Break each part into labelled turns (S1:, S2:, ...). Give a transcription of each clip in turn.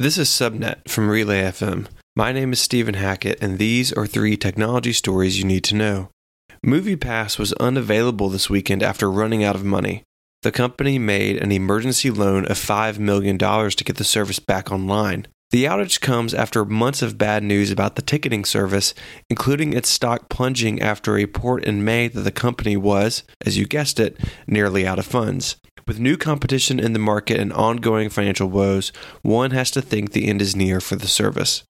S1: This is Subnet from Relay FM. My name is Stephen Hackett, and these are three technology stories you need to know. MoviePass was unavailable this weekend after running out of money. The company made an emergency loan of $5 million to get the service back online. The outage comes after months of bad news about the ticketing service, including its stock plunging after a report in May that the company was, as you guessed it, nearly out of funds. With new competition in the market and ongoing financial woes, one has to think the end is near for the service.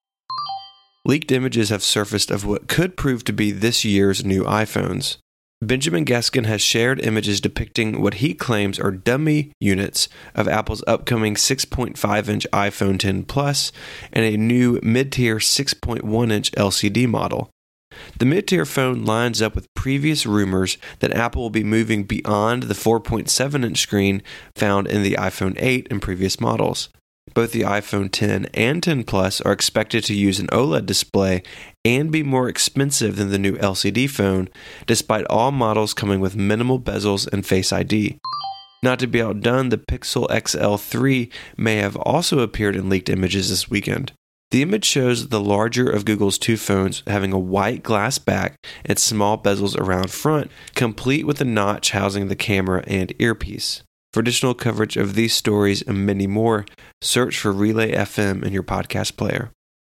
S1: Leaked images have surfaced of what could prove to be this year's new iPhones. Benjamin Geskin has shared images depicting what he claims are dummy units of Apple's upcoming 6.5 inch iPhone 10 Plus and a new mid tier 6.1 inch LCD model. The mid tier phone lines up with previous rumors that Apple will be moving beyond the 4.7 inch screen found in the iPhone 8 and previous models. Both the iPhone 10 and 10 Plus are expected to use an OLED display and be more expensive than the new LCD phone, despite all models coming with minimal bezels and Face ID. Not to be outdone, the Pixel XL3 may have also appeared in leaked images this weekend. The image shows the larger of Google's two phones having a white glass back and small bezels around front, complete with a notch housing the camera and earpiece. For additional coverage of these stories and many more, search for Relay FM in your podcast player.